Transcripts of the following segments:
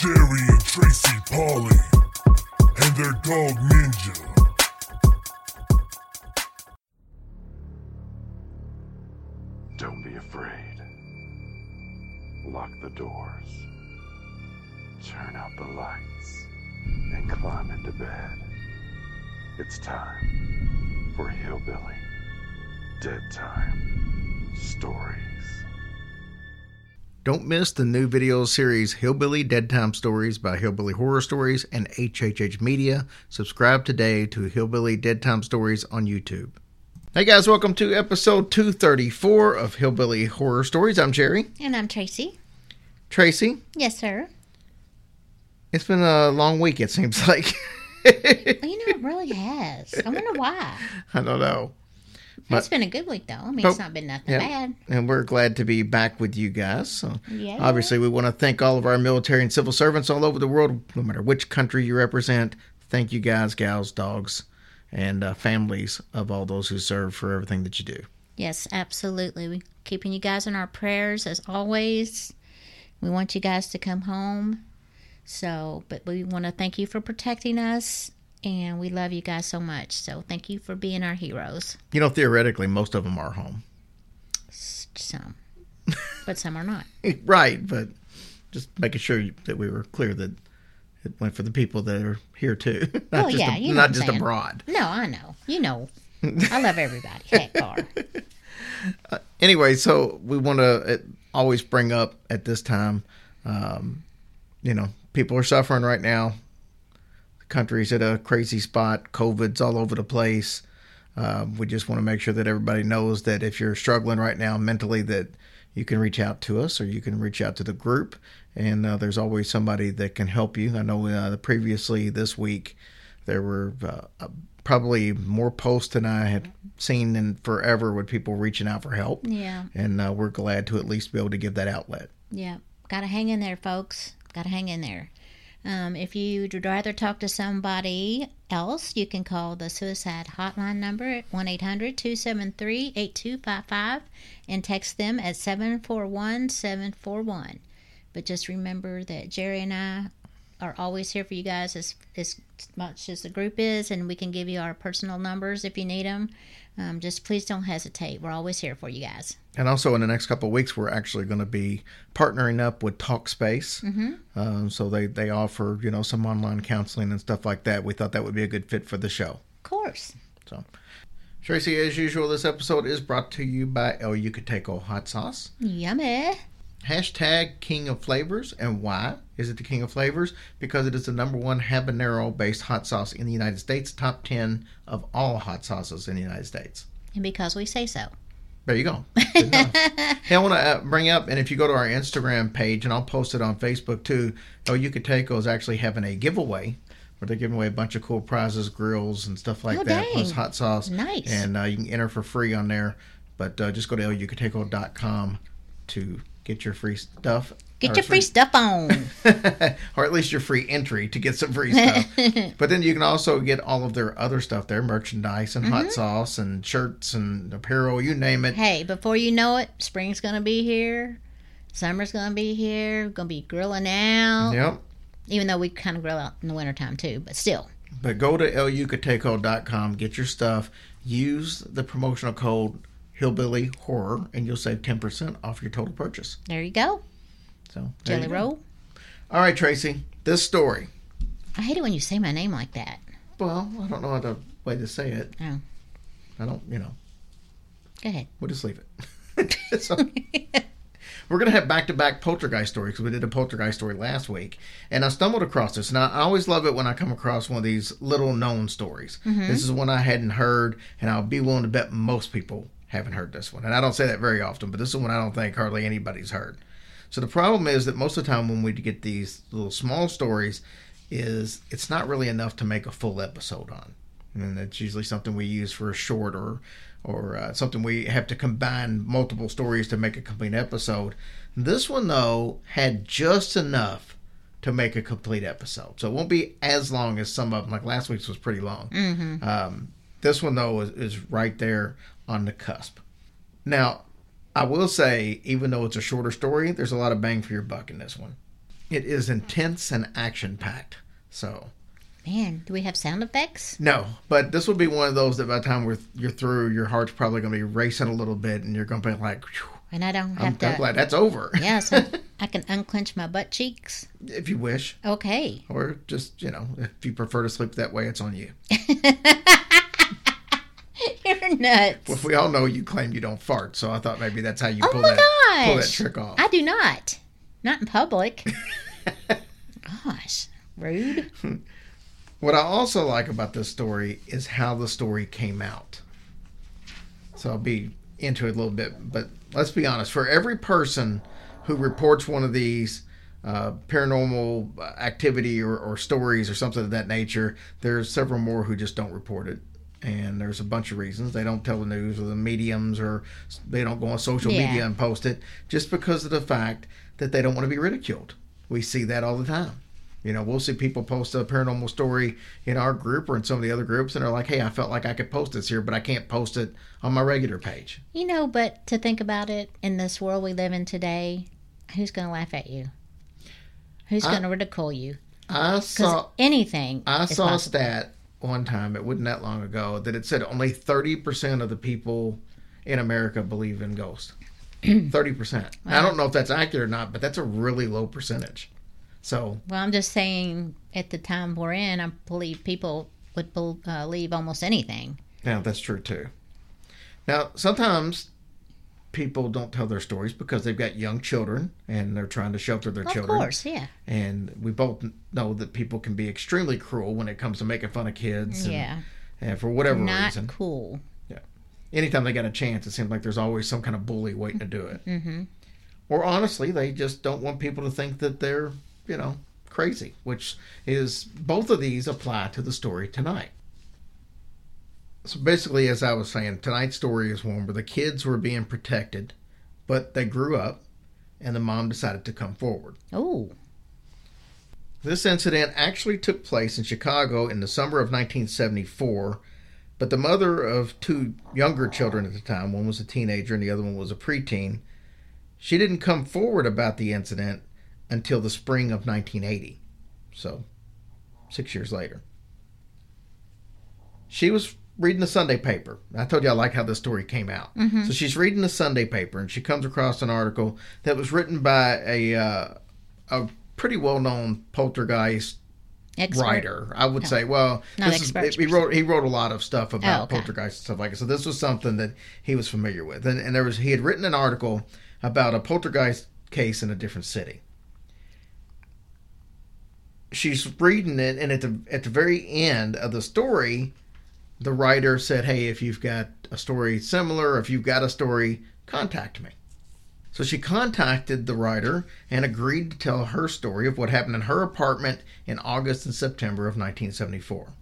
Jerry and Tracy Polly, and their dog Ninja. Don't be afraid. Lock the doors. Turn out the lights. And climb into bed. It's time for Hillbilly Dead Time Stories. Don't miss the new video series Hillbilly Dead Time Stories by Hillbilly Horror Stories and HHH Media. Subscribe today to Hillbilly Dead Time Stories on YouTube. Hey guys, welcome to episode 234 of Hillbilly Horror Stories. I'm Jerry. And I'm Tracy. Tracy, Yes, sir. it's been a long week, it seems like. Well, you know, it really has. I wonder why. I don't know. It's been a good week, though. I mean, Oh, it's not been nothing yeah. bad. And we're glad to be back with you guys. So Yeah. obviously, we want to thank all of our military and civil servants all over the world, no matter which country you represent. Thank you, guys, gals, dogs, and uh, families of all those who serve for everything that you do. Yes, absolutely. We keeping you guys in our prayers as always. We want you guys to come home. So, but we want to thank you for protecting us, and we love you guys so much. So, thank you for being our heroes. You know, theoretically, most of them are home. Some, but some are not. right, but just making sure that we were clear that it went for the people that are here too, not Well, just yeah, a- you know not just saying. abroad. No, I know. You know, I love everybody. Heck, car. anyway, so we want to always bring up at this time, um, you know, people are suffering right now. The country's at a crazy spot. COVID's all over the place. Um, we just want to make sure that everybody knows that if you're struggling right now mentally, that you can reach out to us or you can reach out to the group, and uh, there's always somebody that can help you. I know uh, previously this week there were uh, uh, probably more posts than I had seen in forever with people reaching out for help Yeah. and uh, we're glad to at least be able to give that outlet. Yeah, got to hang in there, folks. Got to hang in there. Um, if you'd rather talk to somebody else, you can call the suicide hotline number at 1 800 273 8255 and text them at 741 741. But just remember that Jerry and I are always here for you guys as, as much as the group is, and we can give you our personal numbers if you need them. Um, just please don't hesitate. We're always here for you guys. And also, in the next couple of weeks, we're actually going to be partnering up with Talkspace. Mm-hmm. Um, so they they offer you know some online counseling and stuff like that. We thought that would be a good fit for the show. Of course. So, Tracy, as usual, this episode is brought to you by El Yucateco Hot Sauce. Yummy. Hashtag King of Flavors. And why is it the King of Flavors? Because it is the number one habanero based hot sauce in the United States, top 10 of all hot sauces in the United States. And because we say so. There you go. Hey, I want to uh, bring up, and if you go to our Instagram page, and I'll post it on Facebook too, Oh Yucateco is actually having a giveaway where they're giving away a bunch of cool prizes, grills, and stuff like Oh, that, plus hot sauce. Nice. And uh, you can enter for free on there. But uh, just go toelyucateco.com to get your free stuff. Get your free stuff on. or at least your free entry to get some free stuff. but then you can also get all of their other stuff there merchandise and Mm-hmm. hot sauce and shirts and apparel, you name it. hey, before you know it, spring's going to be here. Summer's going to be here. Going to be grilling out. Yep. Even though we kind of grill out in the wintertime too, but still. But go to elyucateco.com, get your stuff, use the promotional code Hillbilly Horror, and you'll save 10% off your total purchase. There you go. So, Jelly roll. All right, Tracy, this story. I hate it when you say my name like that. Well, I don't know other way to say it. Oh. I don't, you know, Go ahead. we'll just leave it. so, we're going to have back to back poltergeist stories because we did a poltergeist story last week. And I stumbled across this. And I, I always love it when I come across one of these little known stories. Mm-hmm. This is one I hadn't heard, and I'll be willing to bet most people haven't heard this one. And I don't say that very often, but this is one I don't think hardly anybody's heard. So the problem is that most of the time when we get these little small stories, is it's not really enough to make a full episode on, and it's usually something we use for a short or or uh, something we have to combine multiple stories to make a complete episode. This one though had just enough to make a complete episode, so it won't be as long as some of them. Like last week's was pretty long. Mm-hmm. Um, this one though is, is right there on the cusp. Now, I will say, even though it's a shorter story, there's a lot of bang for your buck in this one. It is intense and action packed. So, Man, do we have sound effects? no, but this will be one of those that by the time we're, you're through, your heart's probably going to be racing a little bit and you're going to be like, "Phew, And I don't I'm, have I'm glad that's over. Yes, I, I can unclench my butt cheeks. if you wish. Okay. Or just, you know, if you prefer to sleep that way, it's on you. You're nuts. Well, we all know you claim you don't fart, so I thought maybe that's how you Oh pull that pull that trick off. I do not. Not in public. Gosh, rude. What I also like about this story is how the story came out. So I'll be into it a little bit, but let's be honest. For every person who reports one of these uh, paranormal activity or, or stories or something of that nature, there's several more who just don't report it. And there's a bunch of reasons. They don't tell the news or the mediums or they don't go on social Yeah. media and post it just because of the fact that they don't want to be ridiculed. We see that all the time. You know, we'll see people post a paranormal story in our group or in some of the other groups, and they're like, "Hey, I felt like I could post this here, but I can't post it on my regular page." You know, but to think about it, in this world we live in today, who's going to laugh at you? Who's going to ridicule you? I saw anything I saw a stat one time. It wasn't that long ago that it said only thirty percent of the people in America believe in ghosts. Thirty percent. I don't know if that's accurate or not, but that's a really low percentage. So Well, I'm just saying, at the time we're in, I believe people would uh, believe almost anything. Yeah, that's true too. Now, sometimes people don't tell their stories because they've got young children and they're trying to shelter their children. Of course, yeah. And we both know that people can be extremely cruel when it comes to making fun of kids. And, Yeah. and for whatever Not reason, cool. anytime they got a chance, it seems like there's always some kind of bully waiting to do it. Mm-hmm. Or honestly, they just don't want people to think that they're, you know, crazy, which is both of these apply to the story tonight. So basically, as I was saying, tonight's story is one where the kids were being protected, but they grew up and the mom decided to come forward. Oh, This incident actually took place in Chicago in the summer of 1974, but the mother of two younger children at the time, one was a teenager and the other one was a preteen, she didn't come forward about the incident until the spring of 1980. So, six years later. She was reading the Sunday paper. I told you I like how this story came out. So she's reading the Sunday paper and she comes across an article that was written by a uh, a pretty well known poltergeist expert. writer. I would say, well, Not this is, he wrote he wrote a lot of stuff about Oh, okay. poltergeist and stuff like that. So this was something that he was familiar with, and, and there was he had written an article about a poltergeist case in a different city. She's reading it, and at the at the very end of the story, the writer said, "Hey, if you've got a story similar, if you've got a story, contact me." So she contacted the writer and agreed to tell her story of what happened in her apartment in August and September of 1974.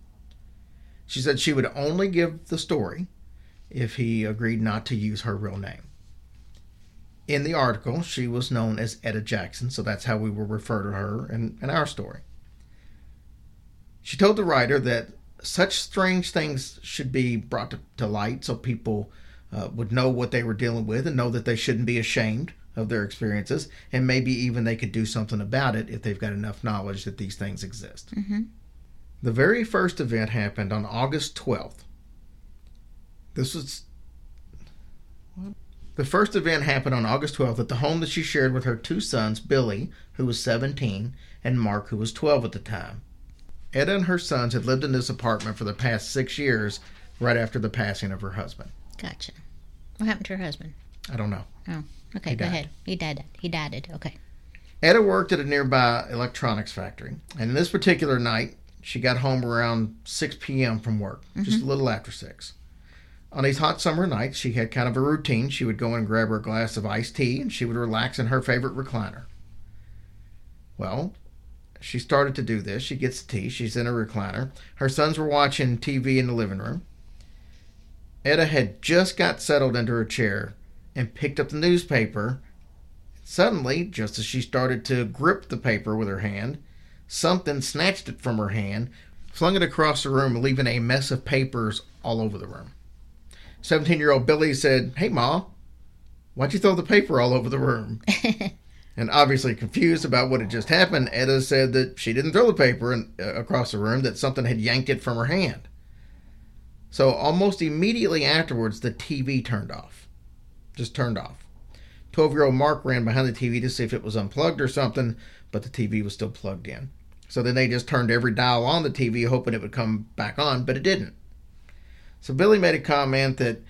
She said she would only give the story if he agreed not to use her real name. In the article, she was known as Etta Jackson, so that's how we will refer to her in, in our story. She told the writer that such strange things should be brought to, to light so people uh, would know what they were dealing with and know that they shouldn't be ashamed of their experiences, and maybe even they could do something about it if they've got enough knowledge that these things exist. Mm-hmm. The very first event happened on August 12th. This was. The first event happened on August 12th at the home that she shared with her two sons, Billy, who was 17, and Mark, who was 12 at the time. Etta and her sons had lived in this apartment for the past six years, right after the passing of her husband. Gotcha. What happened to her husband? I don't know. Oh. Okay, He go died. ahead. He died. He died. it. Okay. Etta worked at a nearby electronics factory, and this particular night, she got home around 6 p.m. from work, just mm-hmm. a little after 6. On these hot summer nights, she had kind of a routine. She would go and grab her glass of iced tea, and she would relax in her favorite recliner. Well, she started to do this. She gets tea. She's in a recliner. Her sons were watching TV in the living room. Etta had just got settled into her chair and picked up the newspaper Suddenly, just as she started to grip the paper with her hand, something snatched it from her hand, flung it across the room, leaving a mess of papers all over the room. 17 year old Billy said, Hey, Ma, why'd you throw the paper all over the room? and obviously confused about what had just happened, Etta said that she didn't throw the paper in, uh, across the room, that something had yanked it from her hand. So almost immediately afterwards, the TV turned off. Just turned off. 12 year old Mark ran behind the TV to see if it was unplugged or something, but the TV was still plugged in. So then they just turned every dial on the TV, hoping it would come back on, but it didn't. So Billy made a comment that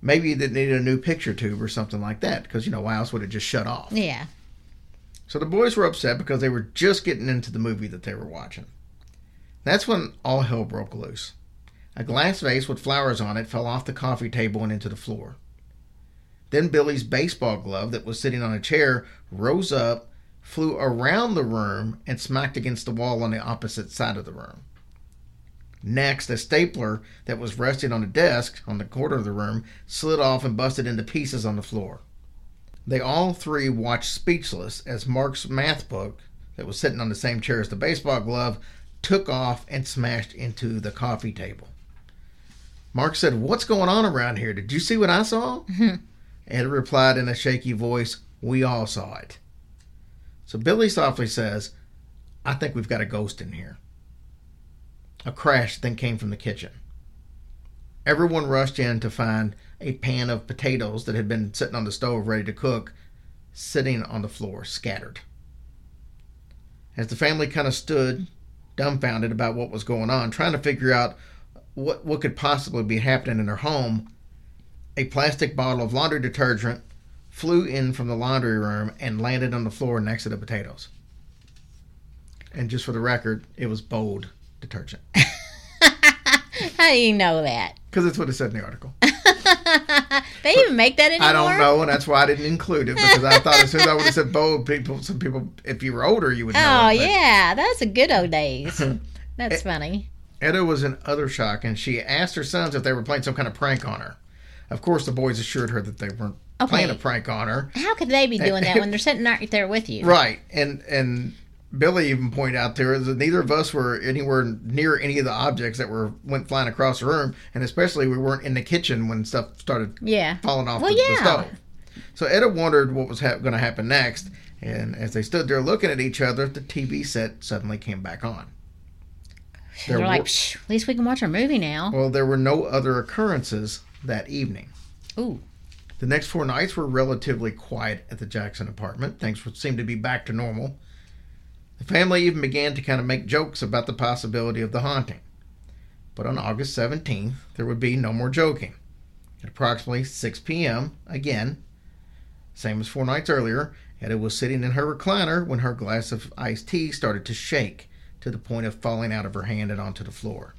maybe it needed a new picture tube or something like that, because, you know, why else would it just shut off? Yeah. So the boys were upset because they were just getting into the movie that they were watching. That's when all hell broke loose. A glass vase with flowers on it fell off the coffee table and into the floor. Then Billy's baseball glove that was sitting on a chair rose up, flew around the room, and smacked against the wall on the opposite side of the room. Next, a stapler that was resting on a desk on the corner of the room slid off and busted into pieces on the floor. They all three watched speechless as Mark's math book, that was sitting on the same chair as the baseball glove, took off and smashed into the coffee table. Mark said, What's going on around here? Did you see what I saw? Mm-hmm. Etta replied in a shaky voice, We all saw it. So Billy softly says, I think we've got a ghost in here. A crash then came from the kitchen. Everyone rushed in to find a pan of potatoes that had been sitting on the stove ready to cook, sitting on the floor, scattered. As the family kind of stood dumbfounded about what was going on, trying to figure out what, what could possibly be happening in their home, a plastic bottle of laundry detergent flew in from the laundry room and landed on the floor next to the potatoes. And just for the record, it was bold detergent. How do you know that? Because that's what it said in the article. They even make that anymore? I don't know, and that's why I didn't include it because I thought as soon as I would have said bold, people, some people, if you were older, you would know. Oh, it, yeah. That's the good old days. That's funny. Etta was in utter shock, and she asked her sons if they were playing some kind of prank on her. Of course, the boys assured her that they weren't Okay. playing a prank on her. How could they be doing that when they're sitting right there with you? Right, and and Billy even pointed out there that neither of us were anywhere near any of the objects that were went flying across the room, and especially we weren't in the kitchen when stuff started Yeah. falling off Well, the, the stove. So Etta wondered what was ha- going to happen next, and as they stood there looking at each other, the TV set suddenly came back on. They're There like, were- at least we can watch our movie now. Well, there were no other occurrences that evening. Ooh. The next four nights were relatively quiet at the Jackson apartment. Things seemed to be back to normal. The family even began to kind of make jokes about the possibility of the haunting. But on August 17th, there would be no more joking. At approximately 6 p.m., again, same as four nights earlier, Etta was sitting in her recliner when her glass of iced tea started to shake to the point of falling out of her hand and onto the floor.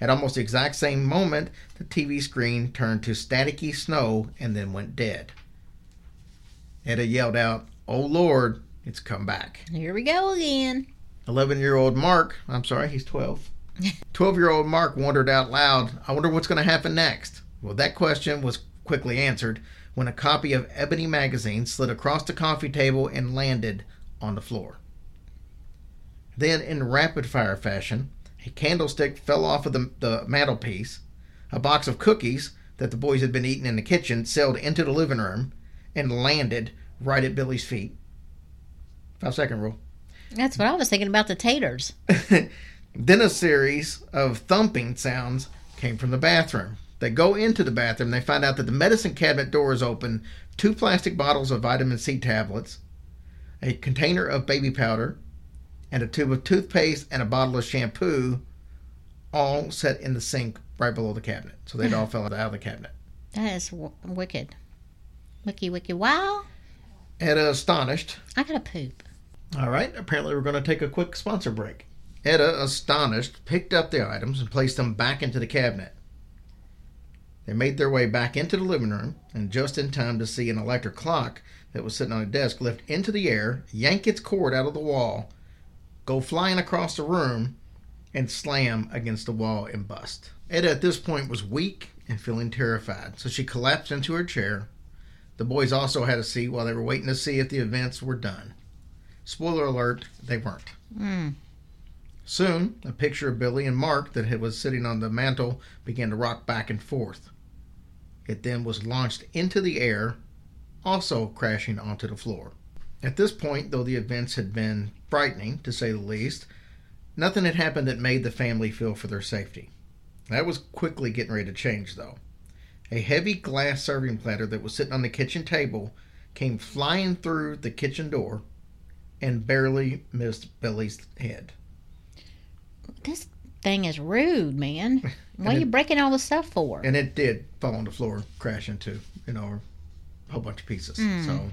At almost the exact same moment, the TV screen turned to staticky snow and then went dead. Etta yelled out, Oh Lord, it's come back. Here we go again. 11 year old Mark, I'm sorry, he's 12. 12 year old Mark wondered out loud, I wonder what's going to happen next. Well, that question was quickly answered when a copy of Ebony magazine slid across the coffee table and landed on the floor. Then, in rapid fire fashion, a candlestick fell off of the, the mantelpiece. A box of cookies that the boys had been eating in the kitchen sailed into the living room and landed right at Billy's feet. Five second rule. That's what I was thinking about the taters. then a series of thumping sounds came from the bathroom. They go into the bathroom. They find out that the medicine cabinet door is open. Two plastic bottles of vitamin C tablets, a container of baby powder, and a tube of toothpaste and a bottle of shampoo, all set in the sink right below the cabinet. So they'd all fell out of the cabinet. That is w- wicked. Wicky, wicky, wow. Etta astonished. I gotta poop. All right, apparently we're going to take a quick sponsor break. Etta, astonished, picked up the items and placed them back into the cabinet. They made their way back into the living room, and just in time to see an electric clock that was sitting on a desk lift into the air, yank its cord out of the wall, go flying across the room, and slam against the wall and bust. Etta at this point was weak and feeling terrified, so she collapsed into her chair. The boys also had a seat while they were waiting to see if the events were done. Spoiler alert, they weren't. Mm. Soon, a picture of Billy and Mark that was sitting on the mantel began to rock back and forth. It then was launched into the air, also crashing onto the floor. At this point, though the events had been frightening, to say the least, nothing had happened that made the family feel for their safety. That was quickly getting ready to change, though. A heavy glass serving platter that was sitting on the kitchen table came flying through the kitchen door and barely missed Billy's head. This thing is rude, man. What are And you it- breaking all the stuff for? And it did fall on the floor, crash into, you know, a whole bunch of pieces. Hmm. So,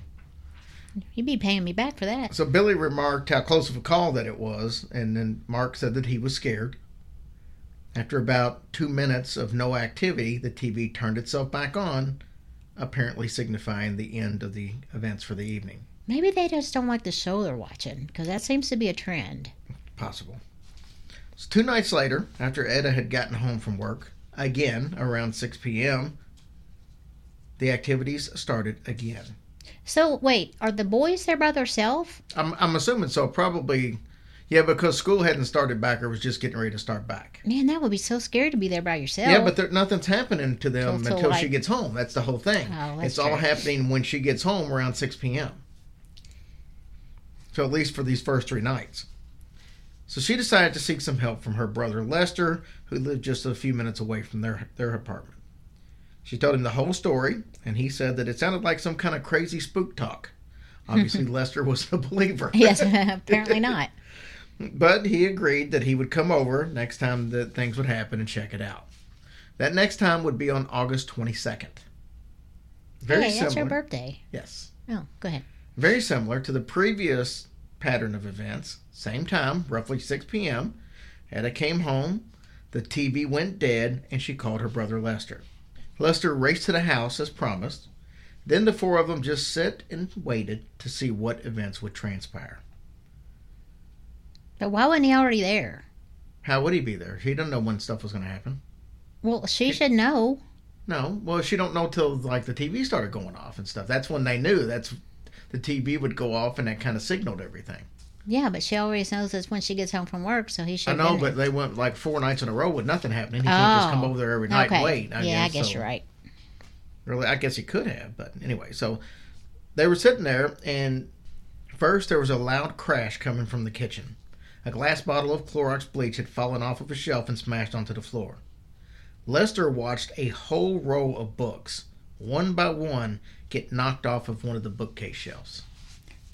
You'd be paying me back for that. so Billy remarked how close of a call that it was, and then Mark said that he was scared. After about two minutes of no activity, the TV turned itself back on, apparently signifying the end of the events for the evening. Maybe they just don't like the show they're watching, because that seems to be a trend. possible. So two nights later, after Etta had gotten home from work, again around 6 p.m., the activities started again. So wait, are the boys there by themselves? I'm, I'm assuming so, probably, yeah, because school hadn't started back or was just getting ready to start back. Man, that would be so scary to be there by yourself. Yeah, but there, nothing's happening to them till, until she gets home. That's the whole thing. Oh, it's all happening when she gets home around 6 p.m. So at least for these first three nights. So she decided to seek some help from her brother Lester, who lived just a few minutes away from their, their apartment. She told him the whole story, and he said that it sounded like some kind of crazy spook talk. Obviously, Lester was a believer. yes, apparently not. But he agreed that he would come over next time that things would happen and check it out. That next time would be on August 22nd. Very hey, that's your birthday. Yes. Oh, go ahead. Very similar to the previous pattern of events. Same time, roughly 6 p.m. Etta came home, the TV went dead, and she called her brother Lester. Lester raced to the house as promised. Then the four of them just sat and waited to see what events would transpire. But why wasn't he already there? How would he be there? He didn't know when stuff was going to happen. Well, she should know. No, well, she don't know till like the TV started going off and stuff. That's when they knew. That's the TV would go off and that kind of signaled everything. Yeah, but she always knows it's when she gets home from work, so he should. I know, but they went like four nights in a row with nothing happening. He can't just come Oh, over there every night okay. and wait. I yeah, guess, I guess so. you're right. Really, I guess he could have, but anyway. So they were sitting there, and first there was a loud crash coming from the kitchen. A glass bottle of Clorox bleach had fallen off of a shelf and smashed onto the floor. Lester watched a whole row of books, one by one, get knocked off of one of the bookcase shelves.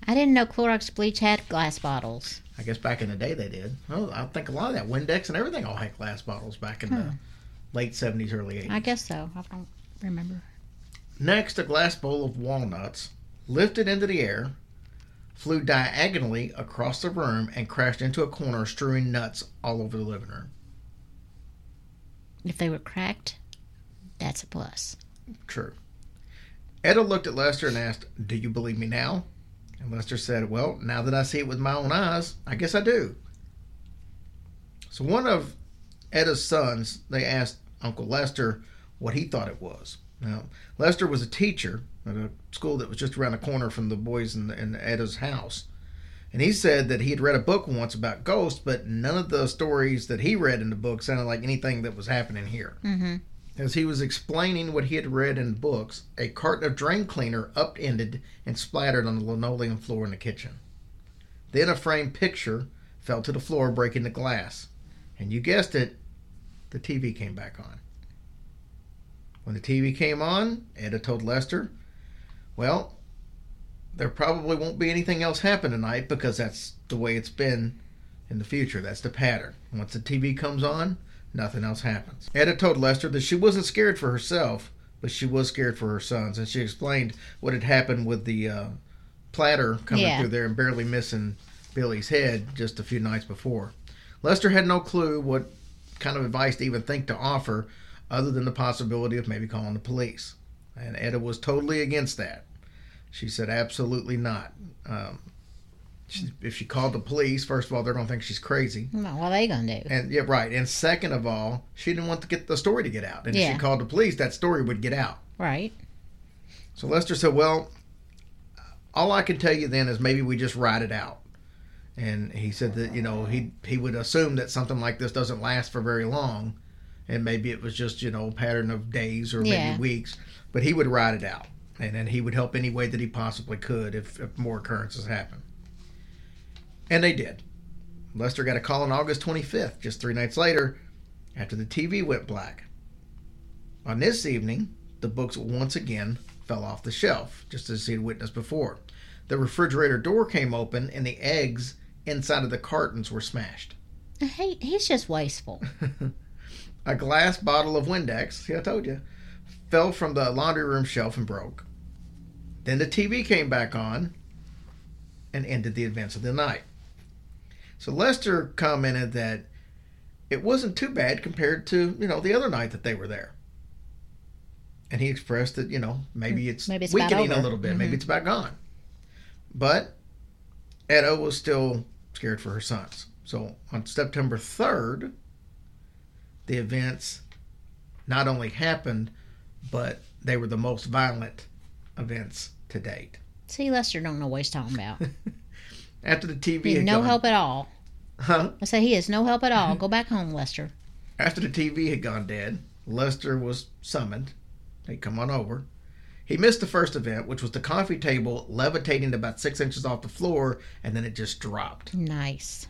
I didn't know Clorox bleach had glass bottles. I guess back in the day they did. Well, I think a lot of that Windex and everything all had glass bottles back in the hmm. late seventies, early eighties. I guess so. I don't remember. Next, a glass bowl of walnuts lifted into the air, flew diagonally across the room, and crashed into a corner, strewing nuts all over the living room. If they were cracked, that's a plus. True. Etta looked at Lester and asked, Do you believe me now? And Lester said, Well, now that I see it with my own eyes, I guess I do. So one of Etta's sons, they asked Uncle Lester what he thought it was. Now, Lester was a teacher at a school that was just around the corner from the boys in, in Etta's house. And he said that he had read a book once about ghosts, but none of the stories that he read in the book sounded like anything that was happening here. Mm-hmm. As he was explaining what he had read in books, a carton of drain cleaner upended and splattered on the linoleum floor in the kitchen. Then a framed picture fell to the floor, breaking the glass. And you guessed it, the TV came back on. When the TV came on, Etta told Lester, Well, there probably won't be anything else happen tonight because that's the way it's been in the future. That's the pattern. Once the TV comes on, nothing else happens. Etta told Lester that she wasn't scared for herself, but she was scared for her sons, and she explained what had happened with the uh, platter coming Yeah. through there and barely missing Billy's head just a few nights before. Lester had no clue what kind of advice to even think to offer other than the possibility of maybe calling the police. And Etta was totally against that. She said, absolutely not. Um, if she called the police, first of all, they're going to think she's crazy. Well, what are they gonna do? And yeah, right. And second of all, she didn't want to get the story to get out. And if she called the police, that story would get out. Right. So Lester said, "Well, all I can tell you then is maybe we just ride it out." And he said that you know he he would assume that something like this doesn't last for very long, and maybe it was just you know a pattern of days or Yeah. maybe weeks, but he would ride it out, and then he would help any way that he possibly could if, if more occurrences happen. And they did. Lester got a call on August 25th, just three nights later, after the TV went black. On this evening, the books once again fell off the shelf, just as he had witnessed before. The refrigerator door came open, and the eggs inside of the cartons were smashed. He, he's just wasteful. A glass bottle of Windex, see, I told you, fell from the laundry room shelf and broke. Then the TV came back on and ended the events of the night. So Lester commented that it wasn't too bad compared to, you know, the other night that they were there. And he expressed that, you know, maybe it's, Maybe it's weakening a little bit. Maybe Mhm. it's about gone. But Etta was still scared for her sons. So on September 3rd, the events not only happened, but they were the most violent events to date. See, Lester don't know what he's talking about. After the TV no gone, help at all. Huh? I say he is no help at all. Go back home, Lester. After the TV had gone dead, Lester was summoned. He'd come on over. He missed the first event, which was the coffee table levitating about six inches off the floor, and then it just dropped. Nice.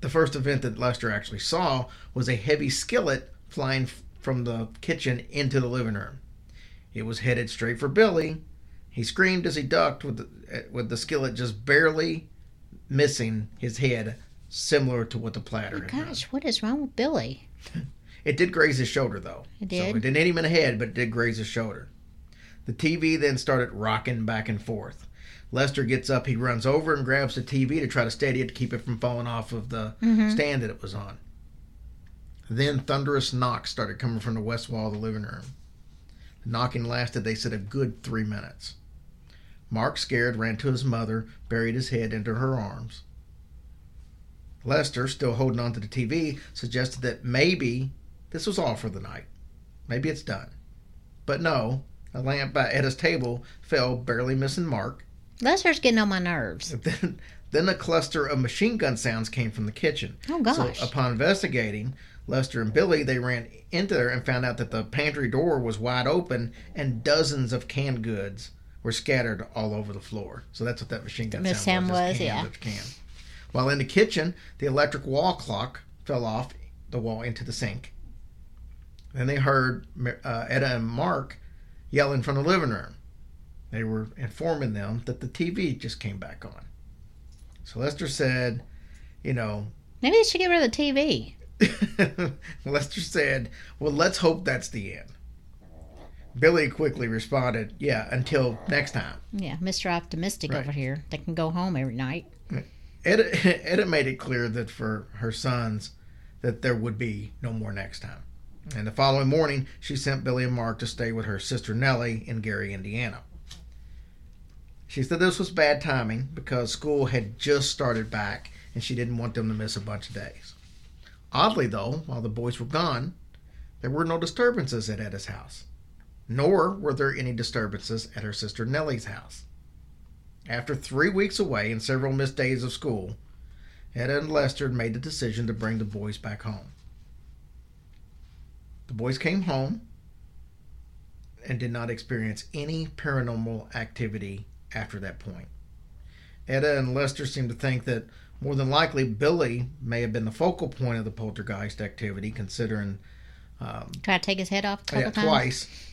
The first event that Lester actually saw was a heavy skillet flying f- from the kitchen into the living room. It was headed straight for Billy. He screamed as he ducked, with the, with the skillet just barely missing his head, similar to what the platter had done. Gosh, what is wrong with Billy? It did graze his shoulder, though. It did. So it didn't hit him in the head, but it did graze his shoulder. The TV then started rocking back and forth. Lester gets up, he runs over and grabs the TV to try to steady it to keep it from falling off of the Mhm. stand that it was on. Then thunderous knocks started coming from the west wall of the living room. Knocking lasted, they said, a good three minutes. Mark, scared, ran to his mother, buried his head into her arms. Lester, still holding on to the TV, suggested that maybe this was all for the night. Maybe it's done. But no, a lamp by Etta's table fell, barely missing Mark. Lester's getting on my nerves. Then, then a cluster of machine gun sounds came from the kitchen. Oh gosh. So upon investigating, Lester and Billy they ran into there and found out that the pantry door was wide open and dozens of canned goods were scattered all over the floor. So that's what that machine gun The sound, was. was, yeah. While in the kitchen, the electric wall clock fell off the wall into the sink. Then they heard uh, Etta and Mark yelling from the living room. They were informing them that the TV just came back on. So Lester said, you know, Maybe they should get rid of the TV. Lester said, Well, let's hope that's the end. Billy quickly responded, Yeah, until next time. Yeah, Mr. Optimistic Right. over here. They can go home every night. Etta, Etta made it clear that for her sons, that there would be no more next time. And the following morning, she sent Billy and Mark to stay with her sister Nellie in Gary, Indiana. She said this was bad timing because school had just started back and she didn't want them to miss a bunch of days. Oddly, though, while the boys were gone, there were no disturbances at Etta's house, nor were there any disturbances at her sister Nellie's house. After three weeks away and several missed days of school, Etta and Lester made the decision to bring the boys back home. The boys came home and did not experience any paranormal activity after that point. Etta and Lester seemed to think that more than likely Billy may have been the focal point of the poltergeist activity, considering um, Try to take his head off yeah, times. twice.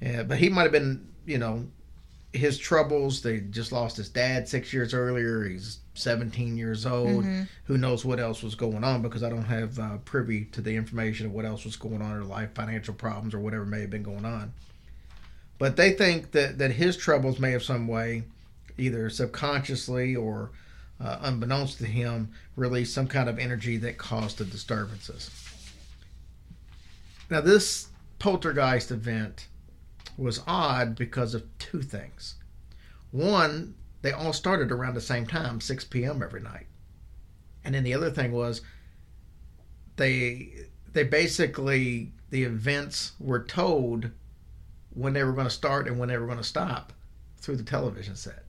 Yeah, but he might have been, you know, his troubles. They just lost his dad six years earlier. He's 17 years old. Mm-hmm. Who knows what else was going on because I don't have uh, privy to the information of what else was going on in her life, financial problems or whatever may have been going on. but they think that that his troubles may have some way, either subconsciously or uh, unbeknownst to him, released some kind of energy that caused the disturbances. Now, this poltergeist event was odd because of two things. One, they all started around the same time, 6 p.m. every night. And then the other thing was they they basically the events were told when they were going to start and when they were going to stop through the television set.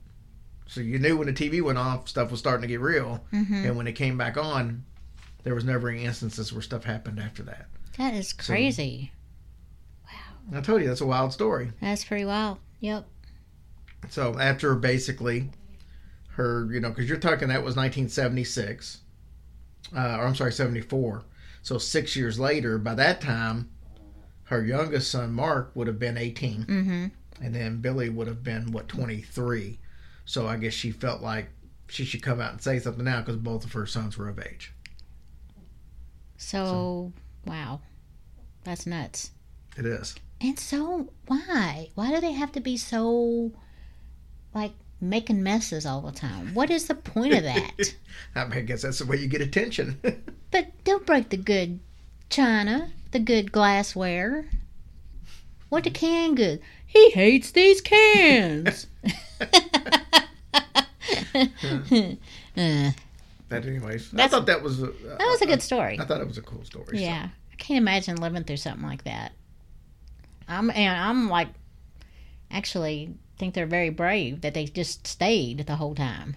So you knew when the TV went off, stuff was starting to get real, and when it came back on, there was never any instances where stuff happened after that. That is crazy. Wow. I told you that's a wild story. That's pretty wild. Yep. So after basically her, you know, because you're talking that was 1976, uh, or I'm sorry, 74. So six years later, by that time, her youngest son Mark would have been 18, Mm-hmm. and then Billy would have been what 23. So I guess she felt like she should come out and say something now because both of her sons were of age. So, wow. That's nuts. It is. And so, why? Why do they have to be so, like, making messes all the time? What is the point of that? I, mean, I guess that's the way you get attention. but don't break the good china, the good glassware. What the can good? He hates these cans. Uh, but anyways, I thought that was a, that was a good story. I thought it was a cool story. so. Yeah, I can't imagine living through something like that. I'm and I'm like, actually think they're very brave that they just stayed the whole time,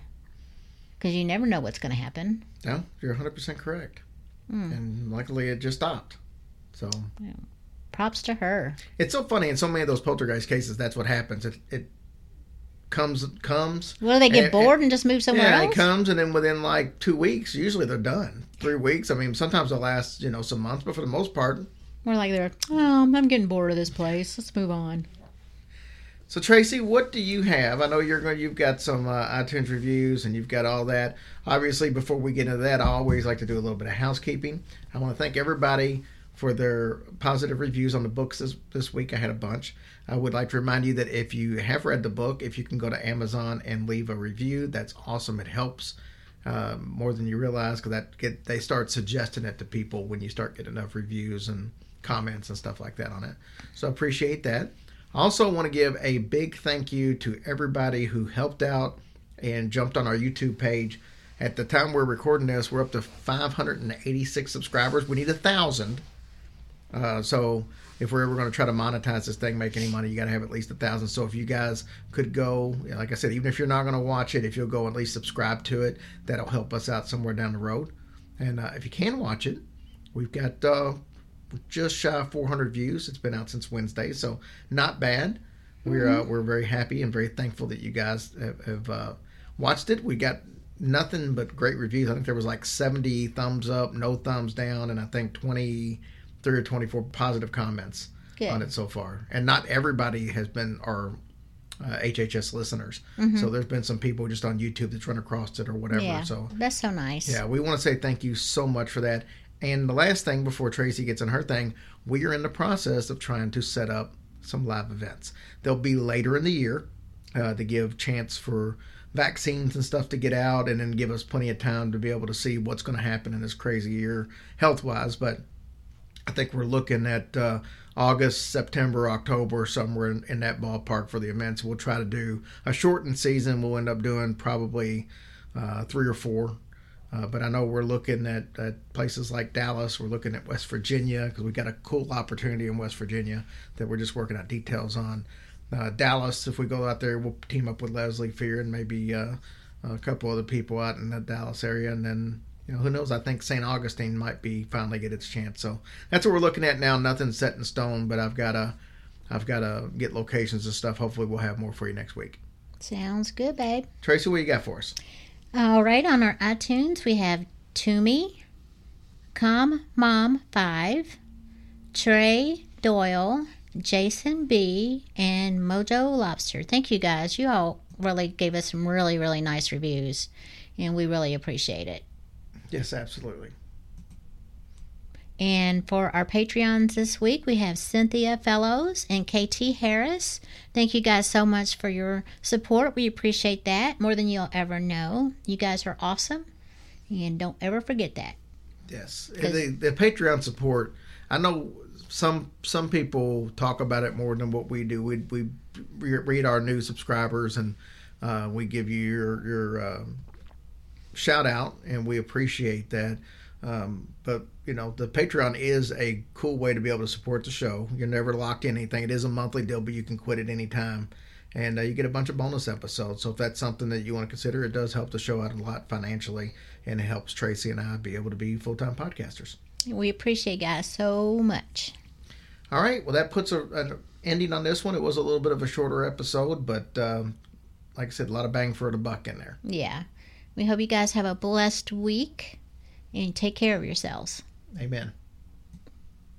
because you never know what's going to happen. No, you're 100% correct. Hmm. And luckily it just stopped. So Props to her. it's so funny in so many of those poltergeist cases, that's what happens. It, it comes, comes. Well, they get And- bored and just move somewhere yeah, else. it comes, and then within like two weeks, usually they're done. Three weeks. I mean, sometimes they'll last, you know, some months, but for the most part. More like they're, oh, I'm getting bored of this place. Let's move on. So Tracy, what do you have? I know you're going. You've got some uh, iTunes reviews, and you've got all that. Obviously, before we get into that, I always like to do a little bit of housekeeping. I want to thank everybody for their positive reviews on the books this this week. I had a bunch. I would like to remind you that if you have read the book, if you can go to Amazon and leave a review, that's awesome. It helps um, more than you realize because that get they start suggesting it to people when you start getting enough reviews and comments and stuff like that on it. So appreciate that. I also want to give a big thank you to everybody who helped out and jumped on our YouTube page. At the time we're recording this, we're up to 586 subscribers. We need a thousand. Uh, so if we're ever going to try to monetize this thing, make any money, you got to have at least a thousand. So if you guys could go, like I said, even if you're not going to watch it, if you'll go at least subscribe to it, that'll help us out somewhere down the road. And uh, if you can watch it, we've got uh, just shy of 400 views. It's been out since Wednesday, so not bad. We're uh, we're very happy and very thankful that you guys have, have uh, watched it. We got nothing but great reviews. I think there was like 70 thumbs up, no thumbs down, and I think 23 or 24 positive comments Good. on it so far. And not everybody has been our uh, HHS listeners. So there's been some people just on YouTube that's run across it or whatever. Mm-hmm. Yeah, So that's so nice. yeah, we want to say thank you so much for that. And the last thing before Tracy gets in her thing, we are in the process of trying to set up some live events. They'll be later in the year uh, to give chance for vaccines and stuff to get out and then give us plenty of time to be able to see what's going to happen in this crazy year health wise. But I think we're looking at uh, August, September, October, somewhere in, in that ballpark for the events. We'll try to do a shortened season. We'll end up doing probably uh, three or four. Uh, but I know we're looking at, at places like Dallas. We're looking at West Virginia because we got a cool opportunity in West Virginia that we're just working out details on. Uh, Dallas, if we go out there, we'll team up with Leslie Fear and maybe uh, a couple other people out in the Dallas area, and then you know who knows? I think St. Augustine might be finally get its chance. So that's what we're looking at now. Nothing's set in stone, but I've got to I've got to get locations and stuff. Hopefully, we'll have more for you next week. Sounds good, babe. Tracy, what you got for us? All right, on our iTunes, we have Toomey, Com Mom 5, Trey Doyle, Jason B, and Mojo Lobster. Thank you guys. You all really gave us some really, really nice reviews, and we really appreciate it. Yes, absolutely. And for our Patreons this week, we have Cynthia Fellows and KT Harris. Thank you guys so much for your support. We appreciate that more than you'll ever know. You guys are awesome. And don't ever forget that. Yes, the, the Patreon support. I know some some people talk about it more than what we do. We we read our new subscribers and uh, we give you your your uh, shout out, and we appreciate that. Um, but you know, the Patreon is a cool way to be able to support the show. You're never locked in anything. It is a monthly deal, but you can quit at any time, and uh, you get a bunch of bonus episodes. So if that's something that you want to consider, it does help the show out a lot financially, and it helps Tracy and I be able to be full time podcasters. We appreciate guys so much. All right, well that puts a, an ending on this one. It was a little bit of a shorter episode, but um, like I said, a lot of bang for the buck in there. Yeah. We hope you guys have a blessed week and take care of yourselves. Amen.